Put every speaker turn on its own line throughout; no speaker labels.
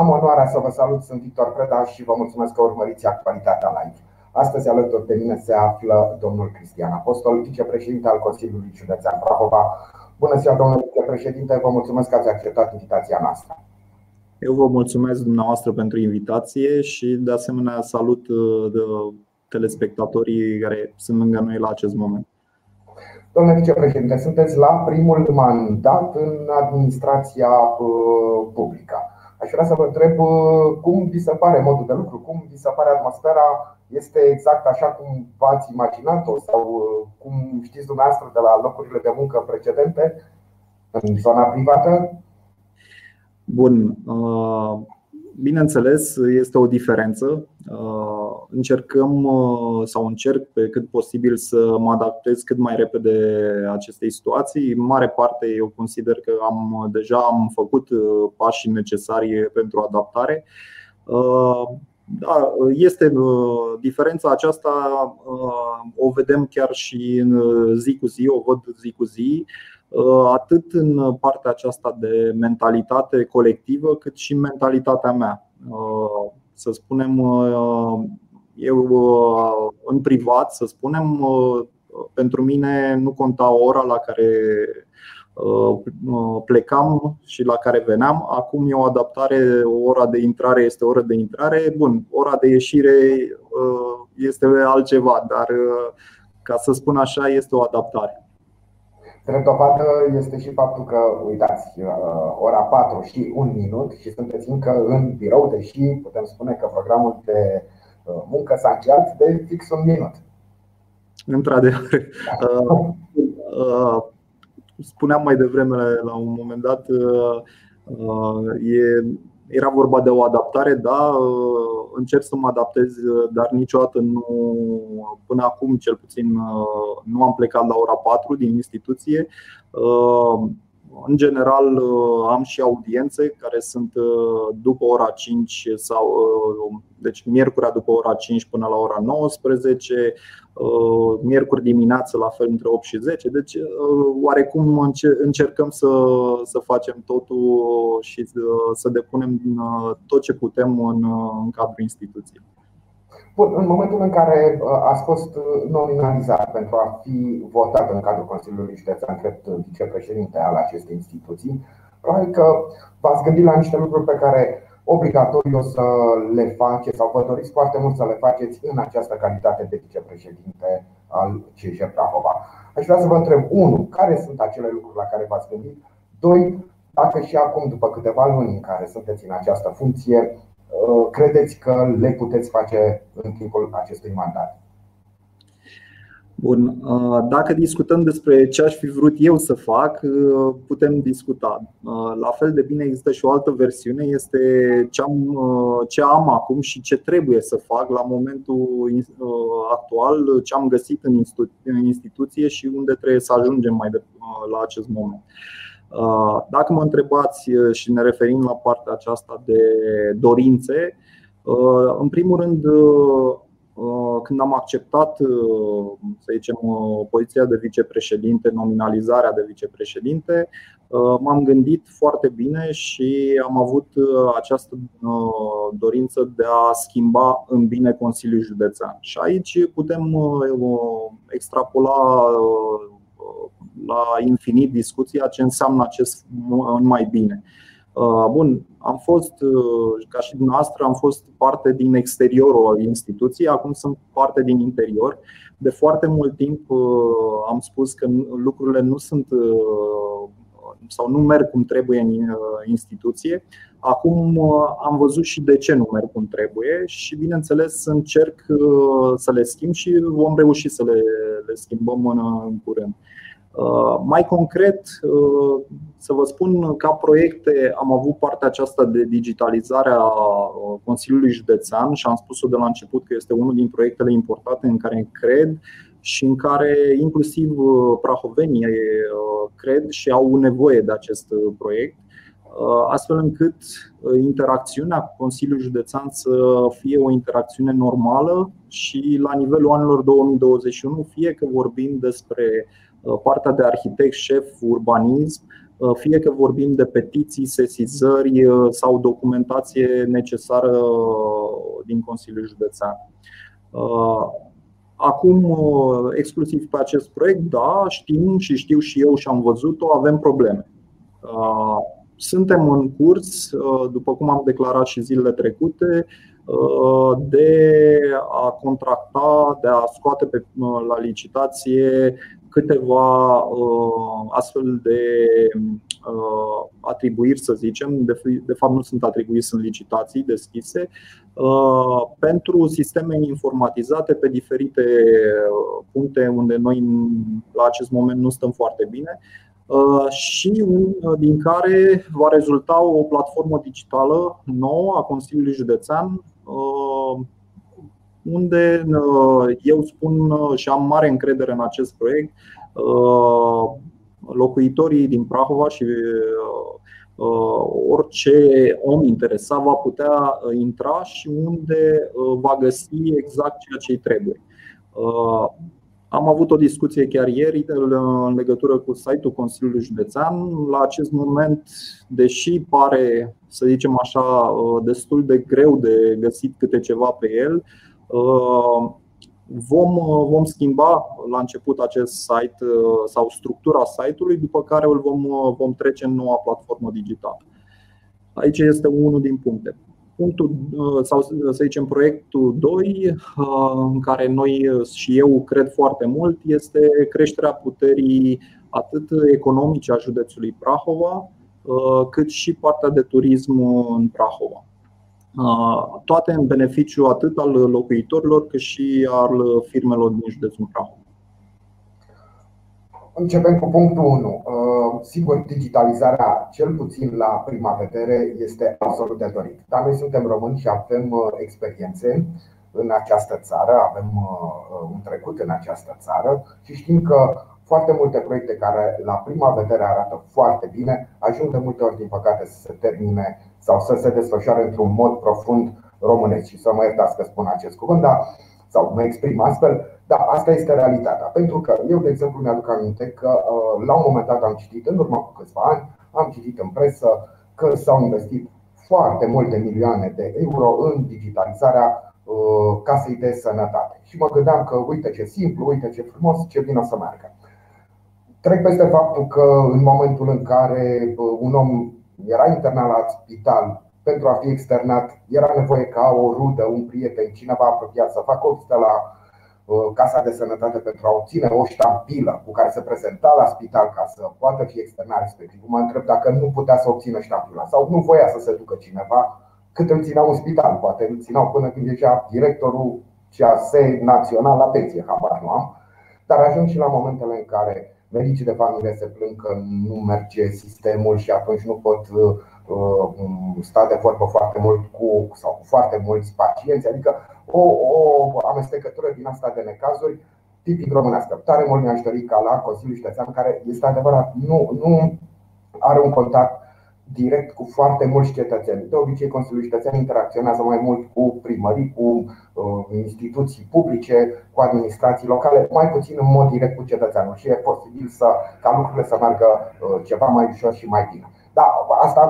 Am onoarea să vă salut, sunt Victor Preda și vă mulțumesc că urmăriți actualitatea live. Astăzi alături de mine se află domnul Cristian Apostol, vicepreședinte al Consiliului Județean Prahova. Bună ziua, domnule vicepreședinte, vă mulțumesc că ați acceptat invitația noastră.
Eu vă mulțumesc dumneavoastră pentru invitație și de asemenea salut uh, telespectatorii care sunt lângă noi la acest moment.
Domnule vicepreședinte, sunteți la primul mandat în administrația uh, publică. Aș vrea să vă întreb uh, cum vi se pare modul de lucru, cum vi se pare atmosfera, este exact așa cum v-ați imaginat-o sau uh, cum știți dumneavoastră de la locurile de muncă precedente în zona privată?
Bun. Bineînțeles, este o diferență. Uh, încercăm uh, sau încerc pe cât posibil să mă adaptez cât mai repede acestei situații. În mare parte, eu consider că am deja am făcut uh, pașii necesari pentru adaptare. Da, este diferența aceasta, o vedem chiar și în zi cu zi, o văd zi cu zi. Uh, atât în partea aceasta de mentalitate colectivă, cât și în mentalitatea mea. Uh, să spunem, uh, eu în privat, să spunem, pentru mine nu conta ora la care plecam și la care veneam. Acum e o adaptare, ora de intrare este ora de intrare. Bun, ora de ieșire este altceva, dar ca să spun așa, este o adaptare.
Drept dovadă este și faptul că, uitați, uh, ora 4 și un minut și sunteți încă în birou, deși putem spune că programul de uh, muncă s-a încheiat de fix un minut.
Într-adevăr. Uh, spuneam mai devreme la un moment dat, e era vorba de o adaptare, da, uh, încerc să mă adaptez, uh, dar niciodată nu, până acum cel puțin, uh, nu am plecat la ora 4 din instituție. În general am și audiențe care sunt după ora 5 sau deci miercurea după ora 5 până la ora 19, miercuri dimineață la fel între 8 și 10. Deci oarecum încercăm să, să facem totul și să depunem tot ce putem în, în cadrul instituției.
Bun, în momentul în care ați fost nominalizat pentru a fi votat în cadrul Consiliului Județean drept vicepreședinte al acestei instituții, probabil că v-ați gândit la niște lucruri pe care obligatoriu să le faceți sau vă doriți foarte mult să le faceți în această calitate de vicepreședinte al CJ Prahova. Aș vrea să vă întreb, unu, care sunt acele lucruri la care v-ați gândit? Doi, dacă și acum, după câteva luni în care sunteți în această funcție, credeți că le puteți face în timpul acestui mandat?
Bun. Dacă discutăm despre ce aș fi vrut eu să fac, putem discuta. La fel de bine există și o altă versiune, este ce am, ce am acum și ce trebuie să fac la momentul actual, ce am găsit în instituție și unde trebuie să ajungem mai de, la acest moment. Dacă mă întrebați și ne referim la partea aceasta de dorințe, în primul rând Uh, când am acceptat, uh, să zicem, uh, poziția de vicepreședinte, nominalizarea de vicepreședinte, m-am gândit foarte bine și am avut această dorință de a schimba în bine Consiliul Județean. Și aici putem extrapola la infinit discuția ce înseamnă acest în mai bine. Uh, bun, am fost, uh, ca și dumneavoastră, am fost parte din exteriorul instituției, acum sunt parte din interior. De foarte mult timp uh, am spus că lucrurile nu sunt sau nu merg cum trebuie în instituție. Acum am văzut și de ce nu merg cum trebuie și, bineînțeles, încerc să le schimb și vom reuși să le, le schimbăm în, în curând. Uh, mai concret, uh, să vă spun, ca proiecte am avut partea aceasta de digitalizare a uh, Consiliului Județean și am spus-o de la început că este unul din proiectele importante în care cred și în care inclusiv prahovenii cred și au nevoie de acest proiect, astfel încât interacțiunea cu Consiliul Județean să fie o interacțiune normală și la nivelul anilor 2021, fie că vorbim despre partea de arhitect, șef, urbanism, fie că vorbim de petiții, sesizări sau documentație necesară din Consiliul Județean. Acum, exclusiv pe acest proiect, da, știm și știu și eu și am văzut-o, avem probleme. Suntem în curs, după cum am declarat și zilele trecute, de a contracta, de a scoate pe, la licitație câteva uh, astfel de uh, atribuiri, să zicem, de, de fapt nu sunt atribuiri, sunt licitații deschise, uh, pentru sisteme informatizate pe diferite puncte unde noi la acest moment nu stăm foarte bine și din care va rezulta o platformă digitală nouă a Consiliului Județean unde uh, eu spun uh, și am mare încredere în acest proiect. Uh, locuitorii din Prahova și orice om interesat va putea intra și unde va găsi exact ceea ce îi trebuie. Am avut o discuție chiar ieri în legătură cu site-ul Consiliului Județean. La acest moment, deși pare, să zicem așa, destul de greu de găsit câte ceva pe el, Uh, vom, uh, vom schimba la început acest site uh, sau structura site-ului, după care îl vom, vom trece în noua platformă digitală. Aici este unul din puncte. Punctul, sau să zicem proiectul 2, în care noi și eu cred foarte mult, este creșterea puterii atât economice a județului Prahova, cât și partea de turism în Prahova. Uh, toate în beneficiu atât al locuitorilor cât și al firmelor din județul Prahova.
Începem cu punctul 1. Uh, sigur, digitalizarea, cel puțin la prima vedere, este absolut de dorit. Dar noi suntem români și avem uh, experiențe în această țară, avem un trecut în această țară și știm că foarte multe proiecte care la prima vedere arată foarte bine ajung de multe ori, din păcate, să se termine sau să se desfășoare într-un mod profund românesc și să mă iertați că spun acest cuvânt, dar, sau mă exprim astfel, dar asta este realitatea. Pentru că eu, de exemplu, mi-aduc aminte că uh, la un moment dat am citit, în urmă cu câțiva ani, am citit în presă că s-au investit foarte multe milioane de euro în digitalizarea uh, casei de sănătate. Și mă gândeam că uite ce simplu, uite ce frumos, ce bine o să meargă. Trec peste faptul că în momentul în care uh, un om era internat la spital pentru a fi externat, era nevoie ca o rudă, un prieten, cineva apropiat să facă o vizită la uh, Casa de Sănătate pentru a obține o ștampilă cu care se prezenta la spital ca să poată fi externat respectiv. Mă întreb dacă nu putea să obțină ștampila sau nu voia să se ducă cineva cât îl țineau în spital. Poate îl țineau până când ieșea directorul CAS național la pensie, habar nu am. Dar ajung și la momentele în care medicii de familie se plâng că nu merge sistemul și atunci nu pot uh, uh, sta de vorbă foarte mult cu, sau cu foarte mulți pacienți, adică o, o amestecătură din asta de necazuri tipic românească. Tare mult mi-aș dori ca la Consiliul Județean, care este adevărat, nu, nu are un contact direct cu foarte mulți cetățeni. De obicei, Consiliul Județean interacționează mai mult cu primării, cu uh, instituții publice, cu administrații locale, mai puțin în mod direct cu cetățeanul și e posibil să, ca lucrurile să meargă uh, ceva mai ușor și mai bine. Da, asta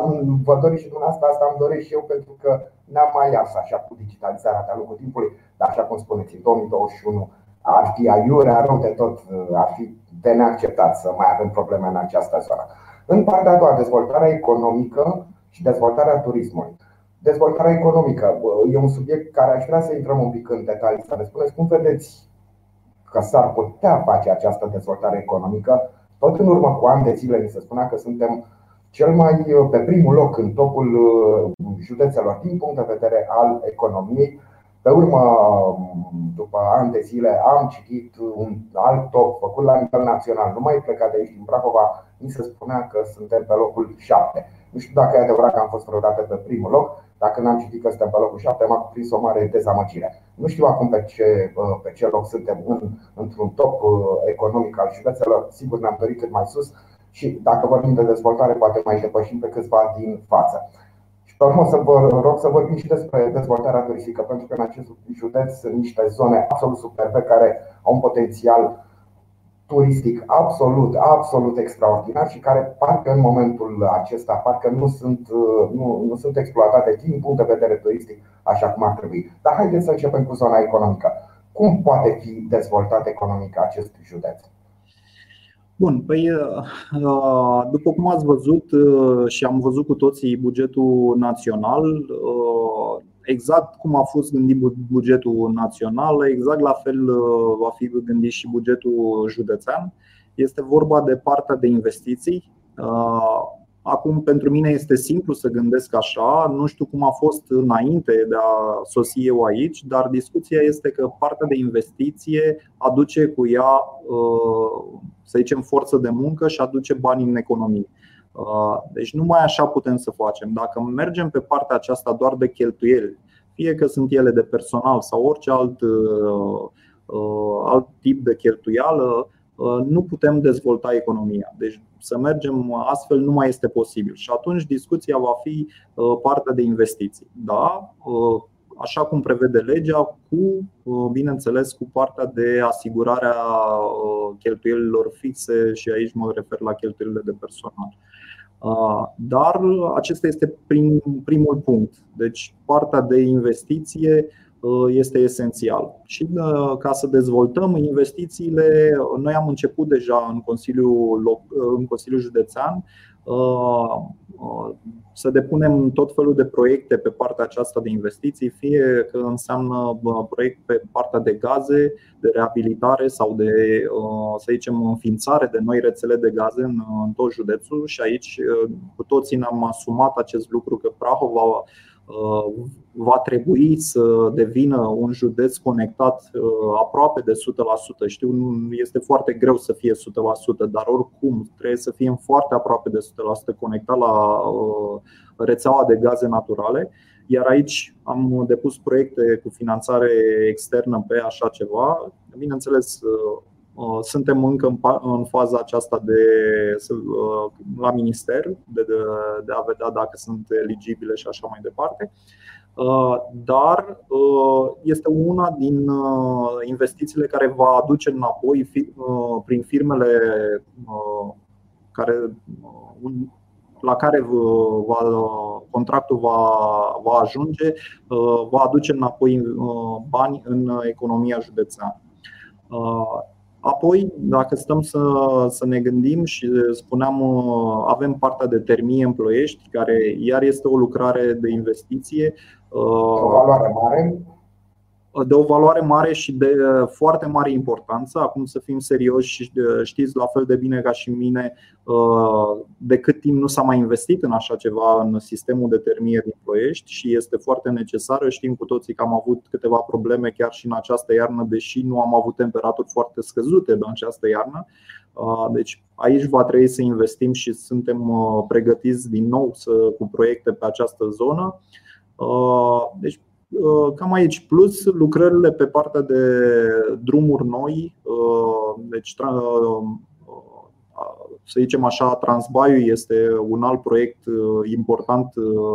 vă doriți și dumneavoastră, asta îmi doresc și eu pentru că ne-am mai ias așa cu digitalizarea de-a lungul timpului, dar așa cum spuneți, în 2021 ar fi aiurea rău de tot, uh, ar fi de neacceptat să mai avem probleme în această zonă. În partea a doua, dezvoltarea economică și dezvoltarea turismului. Dezvoltarea economică e un subiect care aș vrea să intrăm un pic în detalii, să ne spuneți cum vedeți că s-ar putea face această dezvoltare economică. Tot în urmă cu ani de zile mi se spunea că suntem cel mai pe primul loc în topul uh, județelor din punct de vedere al economiei. Pe urmă, după ani de zile, am citit un alt top făcut la nivel național. Nu mai plecat de aici din Prahova, mi se spunea că suntem pe locul 7. Nu știu dacă e adevărat că am fost vreodată pe primul loc, dacă n-am citit că suntem pe locul 7, m-a cuprins o mare dezamăgire. Nu știu acum pe ce, pe ce loc suntem în, într-un top uh, economic al județelor, sigur ne-am dorit cât mai sus și dacă vorbim de dezvoltare, poate mai depășim pe câțiva din față. Și pe urmă să vă rog să vorbim și despre dezvoltarea turistică, pentru că în acest județ sunt niște zone absolut superbe care au un potențial turistic absolut, absolut extraordinar și care parcă în momentul acesta parcă nu sunt, nu, nu sunt exploatate din punct de vedere turistic așa cum ar trebui. Dar haideți să începem cu zona economică. Cum poate fi dezvoltat economic acest județ?
Bun, păi uh, după cum ați văzut uh, și am văzut cu toții bugetul național, uh, exact cum a fost gândit bugetul național, exact la fel va fi gândit și bugetul județean. Este vorba de partea de investiții. Acum, pentru mine este simplu să gândesc așa, nu știu cum a fost înainte de a sosi eu aici, dar discuția este că partea de investiție aduce cu ea, uh, să zicem, forță de muncă și aduce bani în economie. Uh, deci numai așa putem să facem. Dacă mergem pe partea aceasta doar de cheltuieli, fie că sunt ele de personal sau orice alt, uh, alt tip de cheltuială, nu putem dezvolta economia. Deci să mergem astfel nu mai este posibil. Și atunci discuția va fi uh, partea de investiții. Da, uh, așa cum prevede legea, cu, uh, bineînțeles, cu partea de asigurare a cheltuielilor fixe și aici mă refer la cheltuielile de personal. Dar acesta este prim, primul punct. Deci, partea de investiție este esențial. Și ca să dezvoltăm investițiile, noi am început deja în Consiliul, în Consiliul Județean să depunem tot felul de proiecte pe partea aceasta de investiții, fie că înseamnă proiect pe partea de gaze, de reabilitare sau de, să zicem, înființare de noi rețele de gaze în, în tot județul. Și aici cu toții ne-am asumat acest lucru că Prahova Uh, va trebui să devină un județ conectat uh, aproape de 100%. Știu, este foarte greu să fie 100%, dar oricum trebuie să fim foarte aproape de 100% conectat la uh, rețeaua de gaze naturale. Iar aici am depus proiecte cu finanțare externă pe așa ceva. Bineînțeles, suntem încă în faza aceasta de la minister de, de, de a vedea dacă sunt eligibile și așa mai departe. Dar este una din investițiile care va aduce înapoi prin firmele care, la care va, contractul va, va ajunge, va aduce înapoi bani în economia județeană. Apoi, dacă stăm să, să ne gândim și spuneam, avem partea de termie în Ploiești, care iar este o lucrare de investiție.
O valoare mare
de o valoare mare și de uh, foarte mare importanță. Acum să fim serioși și uh, știți la fel de bine ca și mine uh, de cât timp nu s-a mai investit în așa ceva în sistemul de termie din Ploiești și este foarte necesară. Știm cu toții că am avut câteva probleme chiar și în această iarnă, deși nu am avut temperaturi foarte scăzute în această iarnă. Deci aici va trebui să investim și suntem pregătiți din nou să, cu proiecte pe această zonă. Deci Uh, cam aici. Plus lucrările pe partea de drumuri noi, uh, deci uh, să zicem așa, Transbaiu este un alt proiect important.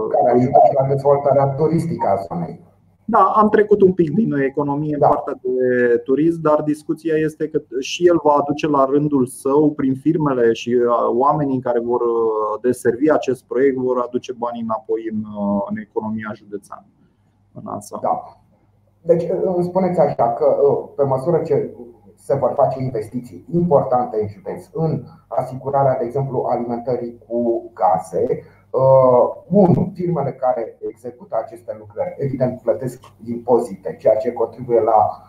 Care ajută și la dezvoltarea turistică a zonei.
Da, am trecut un pic din economie în da. partea de turism, dar discuția este că și el va aduce la rândul său, prin firmele și oamenii care vor deservi acest proiect, vor aduce banii înapoi în, în economia județeană
în ansamblu. Da. Deci îmi spuneți așa că pe măsură ce se vor face investiții importante în județ în asigurarea, de exemplu, alimentării cu gaze, Uh, unu, firmele care execută aceste lucrări, evident, plătesc impozite, ceea ce contribuie la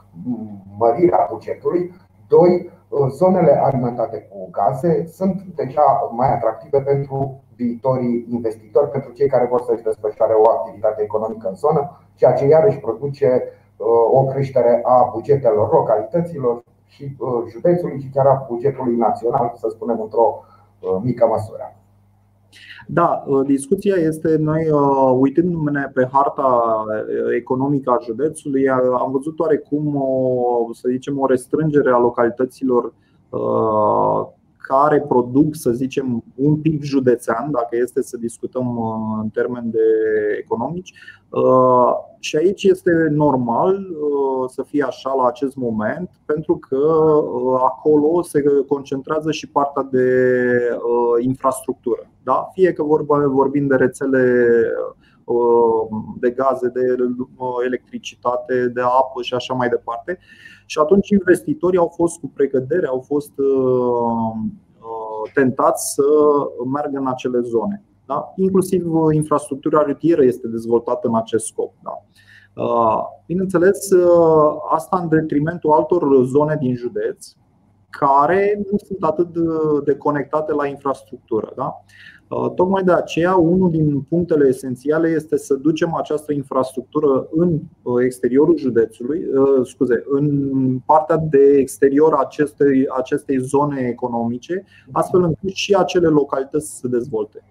mărirea bugetului. Doi, zonele alimentate cu gaze sunt deja mai atractive pentru viitorii investitori, pentru cei care vor să-și desfășoare o activitate economică în zonă, ceea ce iarăși produce uh, o creștere a bugetelor localităților și uh, județului și chiar a bugetului național, să spunem într-o uh, mică măsură.
Da, discuția este noi, uitându-ne pe harta economică a județului, am văzut oarecum o, să zicem, o restrângere a localităților care produc, să zicem, un pic județean, dacă este să discutăm în termeni de economici. Și aici este normal să fie așa la acest moment, pentru că acolo se concentrează și partea de infrastructură. Da? Fie că vorbim de rețele de gaze, de electricitate, de apă și așa mai departe. Și atunci investitorii au fost cu precădere, au fost uh, uh, tentați să meargă în acele zone. Da? Inclusiv infrastructura rutieră este dezvoltată în acest scop. Da? Uh, bineînțeles, asta în detrimentul altor zone din județ care nu sunt atât de conectate la infrastructură. Da? Uh, tocmai de aceea, unul din punctele esențiale este să ducem această infrastructură în uh, exteriorul județului, uh, scuze, în partea de exterior acestei, acestei zone economice, astfel încât și acele localități să se dezvolte.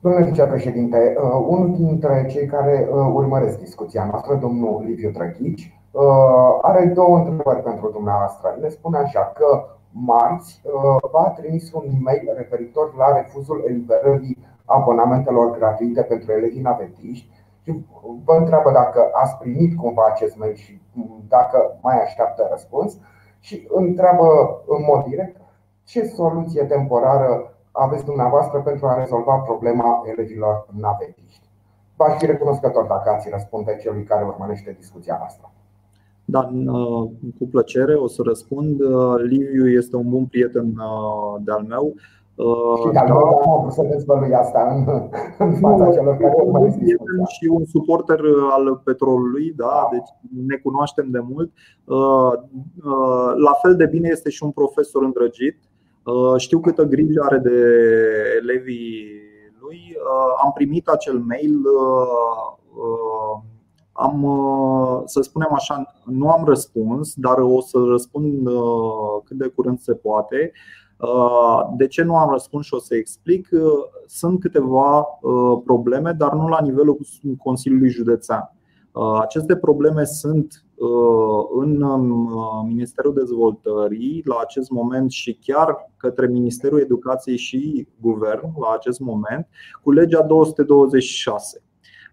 Domnule vicepreședinte, unul dintre cei care urmăresc discuția noastră, domnul Liviu Drăghici, are două întrebări pentru dumneavoastră. Le spune așa că marți uh, v-a trimis un e-mail referitor la refuzul eliberării abonamentelor gratuite pentru elevii navetiști și vă întreabă dacă ați primit cumva acest mail și dacă mai așteaptă răspuns și întreabă în mod direct ce soluție temporară aveți dumneavoastră pentru a rezolva problema elevilor navetiști. V-aș fi recunoscător dacă ați răspunde celui care urmărește discuția noastră.
Da, uh, cu plăcere o să răspund. Uh, Liviu este un bun prieten uh, de-al meu.
Și de-al meu, am să dezvălui asta în, în fața celor care urmăresc
Și un suporter al petrolului, da, deci ne cunoaștem de mult. La fel de bine este și un profesor îndrăgit. Știu câtă grijă are de elevii lui. Am primit acel mail am, uh, să spunem așa, nu am răspuns, dar o să răspund uh, cât de curând se poate. Uh, de ce nu am răspuns și o să explic? Sunt câteva probleme, dar nu la nivelul Consiliului Județean. Aceste probleme sunt în Ministerul Dezvoltării la acest moment și chiar către Ministerul Educației și Guvern la acest moment cu legea 226.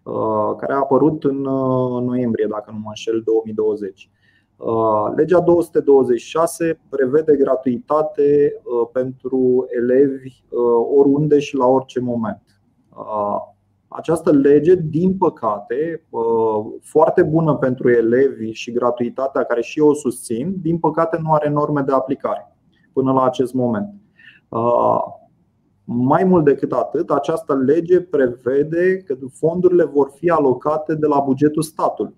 Uh, care a apărut în uh, noiembrie, dacă nu mă înșel, 2020. Uh, legea 226 prevede gratuitate pentru elevi oriunde și la orice moment. Această lege, din păcate, foarte bună pentru elevi și gratuitatea care și eu o susțin, din păcate nu are norme de aplicare până la acest moment. Mai mult decât atât, această lege prevede că fondurile vor fi alocate de la bugetul statului.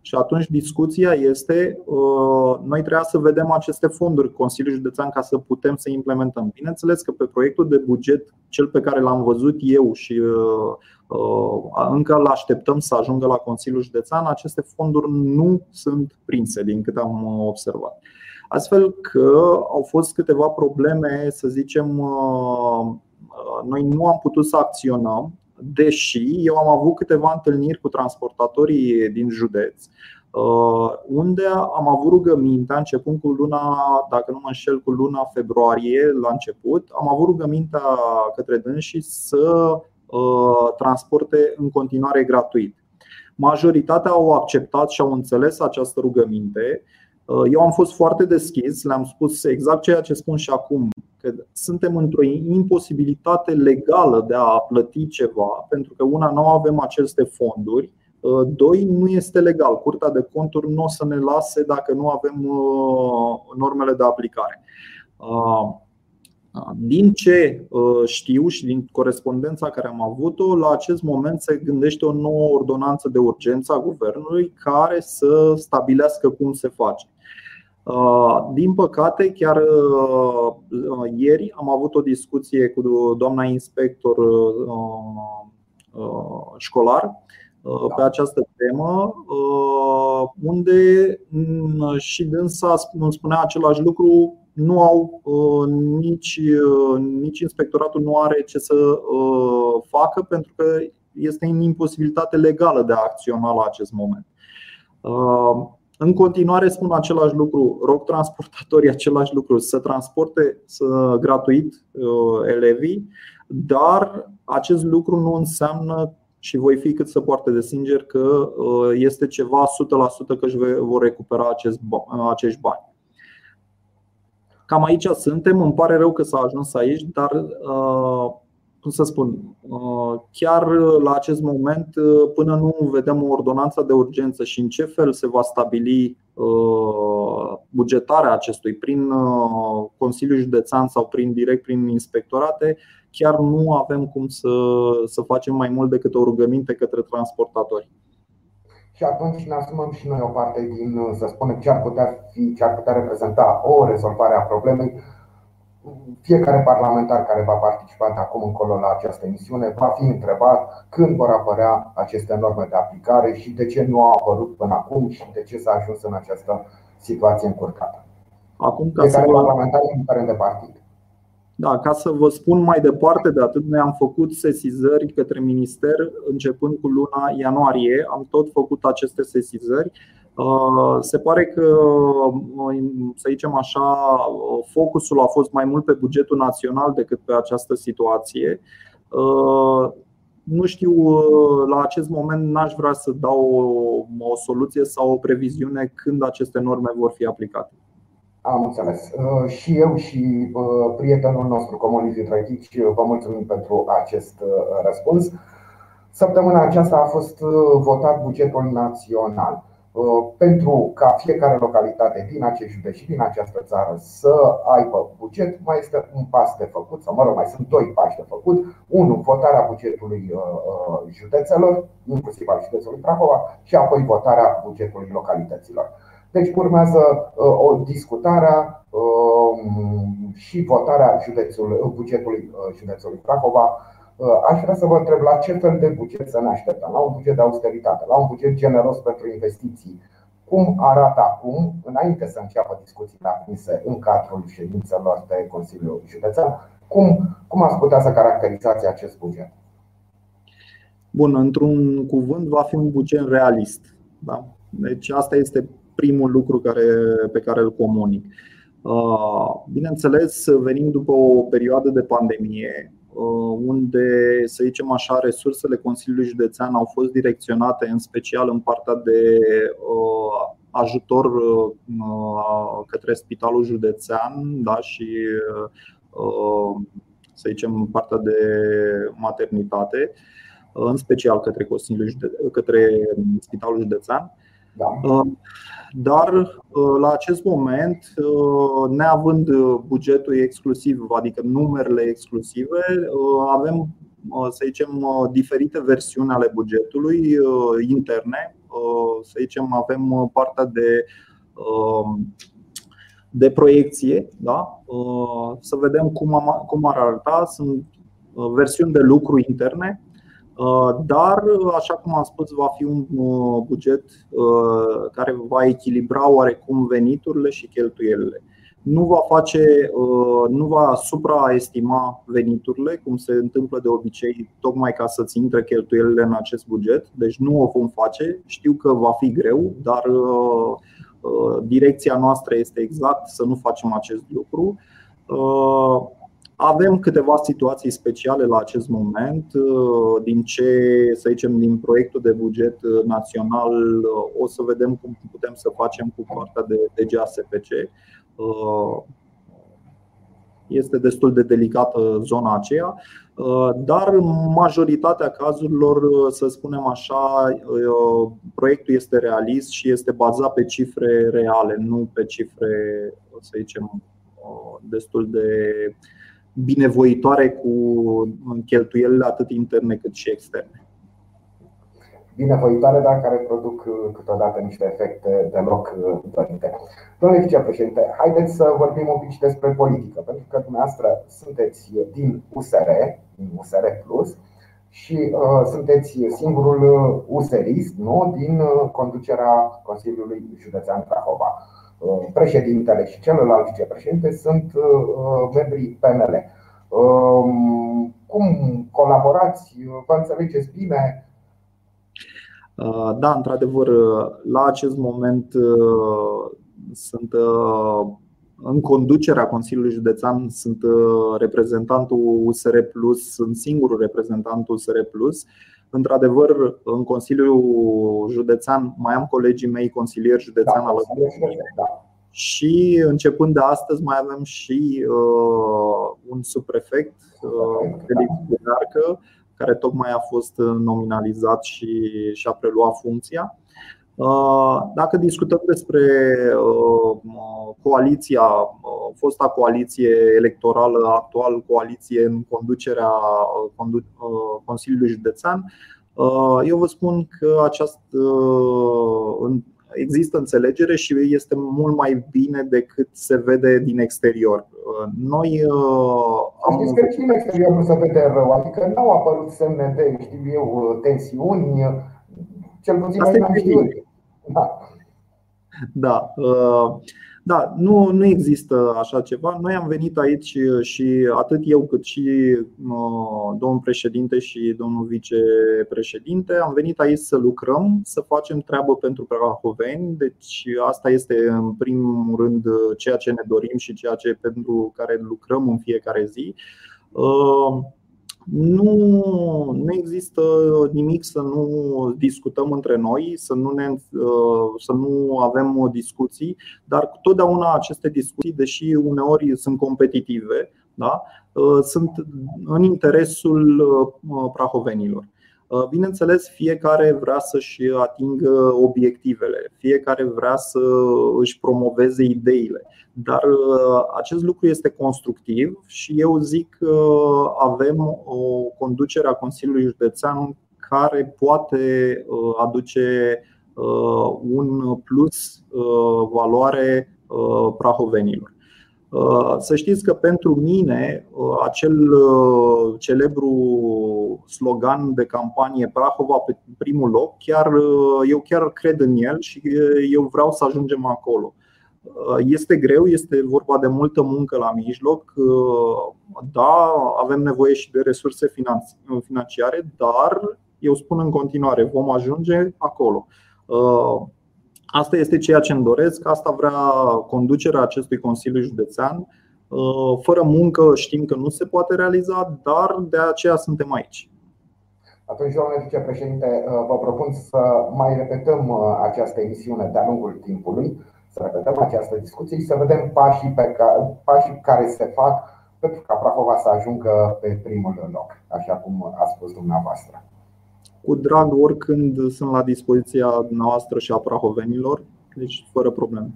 Și atunci discuția este, uh, noi trebuie să vedem aceste fonduri, Consiliul Județean, ca să putem să implementăm. Bineînțeles că pe proiectul de buget, cel pe care l-am văzut eu și uh, uh, încă îl așteptăm să ajungă la Consiliul Județean, aceste fonduri nu sunt prinse, din câte am observat. Astfel că au fost câteva probleme, să zicem, Uh, noi nu am putut să acționăm, deși eu am avut câteva întâlniri cu transportatorii din județ, uh, unde am avut rugămintea, începând cu luna, dacă nu mă înșel, cu luna februarie la început, am avut rugămintea către dânsii să uh, transporte în continuare gratuit. Majoritatea au acceptat și au înțeles această rugăminte. Eu am fost foarte deschis, le-am spus exact ceea ce spun și acum că suntem într-o imposibilitate legală de a plăti ceva, pentru că una nu avem aceste fonduri, uh, Doi, nu este legal. Curtea de conturi nu o să ne lase dacă nu avem uh, normele de aplicare. Uh, din ce știu și din corespondența care am avut-o, la acest moment se gândește o nouă ordonanță de urgență a guvernului care să stabilească cum se face. Uh, din păcate, chiar uh, ieri am avut o discuție cu doamna inspector uh, școlar pe această temă, unde mm, și dânsa îmi spunea același lucru, nu au nici, nici inspectoratul nu are ce să facă pentru că este în imposibilitate legală de a acționa la acest moment. În continuare spun același lucru, rog transportatorii același lucru, să transporte să gratuit elevii, dar acest lucru nu înseamnă și voi fi cât să poarte de sincer că este ceva 100% că își vor recupera acești bani. Cam aici suntem, îmi pare rău că s-a ajuns aici, dar cum să spun, chiar la acest moment, până nu vedem o ordonanță de urgență și în ce fel se va stabili bugetarea acestui prin Consiliul Județean sau prin direct prin inspectorate, chiar nu avem cum să, să facem mai mult decât o rugăminte către transportatori
și atunci ne asumăm și noi o parte din, să spunem, ce ar putea fi, ce ar putea reprezenta o rezolvare a problemei. Fiecare parlamentar care va participa de acum încolo la această emisiune va fi întrebat când vor apărea aceste norme de aplicare și de ce nu au apărut până acum și de ce s-a ajuns în această situație încurcată. Acum, ca Fiecare să parlamentar, indiferent de partid.
Da, ca să vă spun mai departe de atât, noi am făcut sesizări către minister începând cu luna ianuarie. Am tot făcut aceste sesizări. Uh, se pare că, uh, să zicem așa, focusul a fost mai mult pe bugetul național decât pe această situație. Uh, nu știu, la acest moment n-aș vrea să dau o, o soluție sau o previziune când aceste norme vor fi aplicate.
Am înțeles. Uh, și eu și uh, prietenul nostru, Comunii Drăghici, uh, vă mulțumim pentru acest răspuns. Săptămâna aceasta a fost votat bugetul național. Pentru ca fiecare localitate din acest județ și din această țară să aibă buget, mai este un pas de făcut, sau mă rog, mai sunt doi pași de făcut. Unul, votarea bugetului județelor, inclusiv al județului Prahova, și apoi votarea bugetului localităților. Deci urmează uh, o discutare um, și votarea județului, bugetului uh, județului Prahova. Uh, aș vrea să vă întreb la ce fel de buget să ne așteptăm. La un buget de austeritate, la un buget generos pentru investiții. Cum arată acum, înainte să înceapă discuțiile aprinse în cadrul ședințelor de Consiliul Județean, cum, cum ați putea să caracterizați acest buget?
Bun, într-un cuvânt, va fi un buget realist. Da? Deci asta este primul lucru care, pe care îl comunic. Uh, bineînțeles, venim după o perioadă de pandemie, uh, unde, să zicem așa, resursele Consiliului Județean au fost direcționate în special în partea de uh, ajutor către Spitalul Județean da, și, să zicem, în partea de maternitate, în special către, Consiliul Jude- către Spitalul Județean. Da. Dar uh, la acest moment, uh, neavând uh, bugetul exclusiv, adică numerele exclusive, avem, să zicem, diferite versiuni ale bugetului interne. Să zicem, avem partea de de proiecție, da? să vedem cum ar arăta. Sunt versiuni de lucru interne Uh, dar, așa cum am spus, va fi un uh, buget uh, care va echilibra oarecum veniturile și cheltuielile. Nu va face, nu va supraestima veniturile, cum se întâmplă de obicei, tocmai ca să-ți intre cheltuielile în acest buget. Deci nu o vom face. Știu că va fi greu, dar direcția noastră este exact să nu facem acest lucru. Avem câteva situații speciale la acest moment. Uh, din ce, să zicem, din proiectul de buget uh, național, uh, o să vedem cum putem să facem cu partea de DGASPC. Este destul de delicată zona aceea, dar în majoritatea cazurilor, să spunem așa, proiectul este realist și este bazat pe cifre reale, nu pe cifre, să zicem, destul de binevoitoare cu cheltuielile atât interne cât și externe.
Binevoitoare, dar care produc uh, câteodată niște efecte deloc uh, dorite. Domnule vicepreședinte, haideți să vorbim un pic și despre politică, pentru că dumneavoastră sunteți din USR, din USR Plus, și uh, sunteți singurul userist nu, din conducerea Consiliului Județean Prahova. Uh, președintele și celălalt vicepreședinte sunt uh, membrii PNL. Um, cum colaborați? Vă înțelegeți bine?
Da, într-adevăr, la acest moment sunt în conducerea Consiliului Județean sunt reprezentantul USR Plus, sunt singurul reprezentant USR Plus. Într-adevăr, în Consiliul Județean mai am colegii mei consilieri județean da, alături da. și începând de astăzi mai avem și uh, un subprefect, uh, Felix Bunarcă, care tocmai a fost nominalizat și și-a preluat funcția. Uh, dacă discutăm despre uh, coaliția, uh, fosta coaliție electorală, actual coaliție în conducerea Consiliului Județean, eu vă spun că această există înțelegere și este mult mai bine decât se vede din exterior.
Noi am. Știți că din exterior nu se vede rău, adică nu au apărut semne de, știu eu, tensiuni, cel puțin Asta noi știut. Da.
Da. Uh, da, nu, nu există așa ceva. Noi am venit aici și atât eu cât și uh, domnul președinte și domnul vicepreședinte am venit aici să lucrăm, să facem treabă pentru prahoveni. Deci asta este în primul rând ceea ce ne dorim și ceea ce pentru care lucrăm în fiecare zi. Uh, nu, nu există nimic să nu discutăm între noi, să nu, ne, uh, să nu avem discuții, dar totdeauna aceste discuții, deși uneori sunt competitive, da, uh, sunt în interesul uh, prahovenilor. Bineînțeles, fiecare vrea să-și atingă obiectivele, fiecare vrea să își promoveze ideile. Dar uh, acest lucru este constructiv și eu zic că avem o conducere a Consiliului Județean care poate uh, aduce uh, un plus valoare prahovenilor. Să știți că pentru mine acel celebru slogan de campanie Prahova pe primul loc, chiar, eu chiar cred în el și eu vreau să ajungem acolo. Uh, este greu, este vorba de multă muncă la mijloc. Uh, da, avem nevoie și de resurse financiare, dar eu spun în continuare, vom ajunge acolo. Uh, asta este ceea ce îmi doresc, asta vrea conducerea acestui Consiliu Județean. Fără muncă știm că nu se poate realiza, dar de aceea suntem aici.
Atunci, domnule vicepreședinte, vă propun să mai repetăm această emisiune de-a lungul timpului să repetăm această discuție și să vedem pașii, pe care, pașii care se fac pentru ca Prahova să ajungă pe primul loc, așa cum a spus dumneavoastră.
Cu drag, oricând sunt la dispoziția noastră și a prahovenilor, deci fără probleme.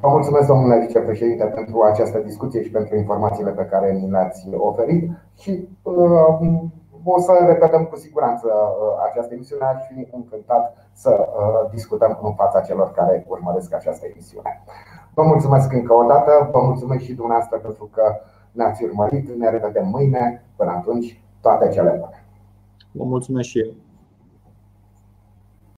Vă mulțumesc, domnule vicepreședinte, pentru această discuție și pentru informațiile pe care ni le-ați oferit și uh, o să repetăm cu siguranță uh, această emisiune. Aș fi încântat să uh, discutăm în fața celor care urmăresc această emisiune. Vă mulțumesc încă o dată, vă mulțumesc și dumneavoastră pentru că ne-ați urmărit. Ne revedem mâine. Până atunci, toate cele bune.
Vă mulțumesc și eu.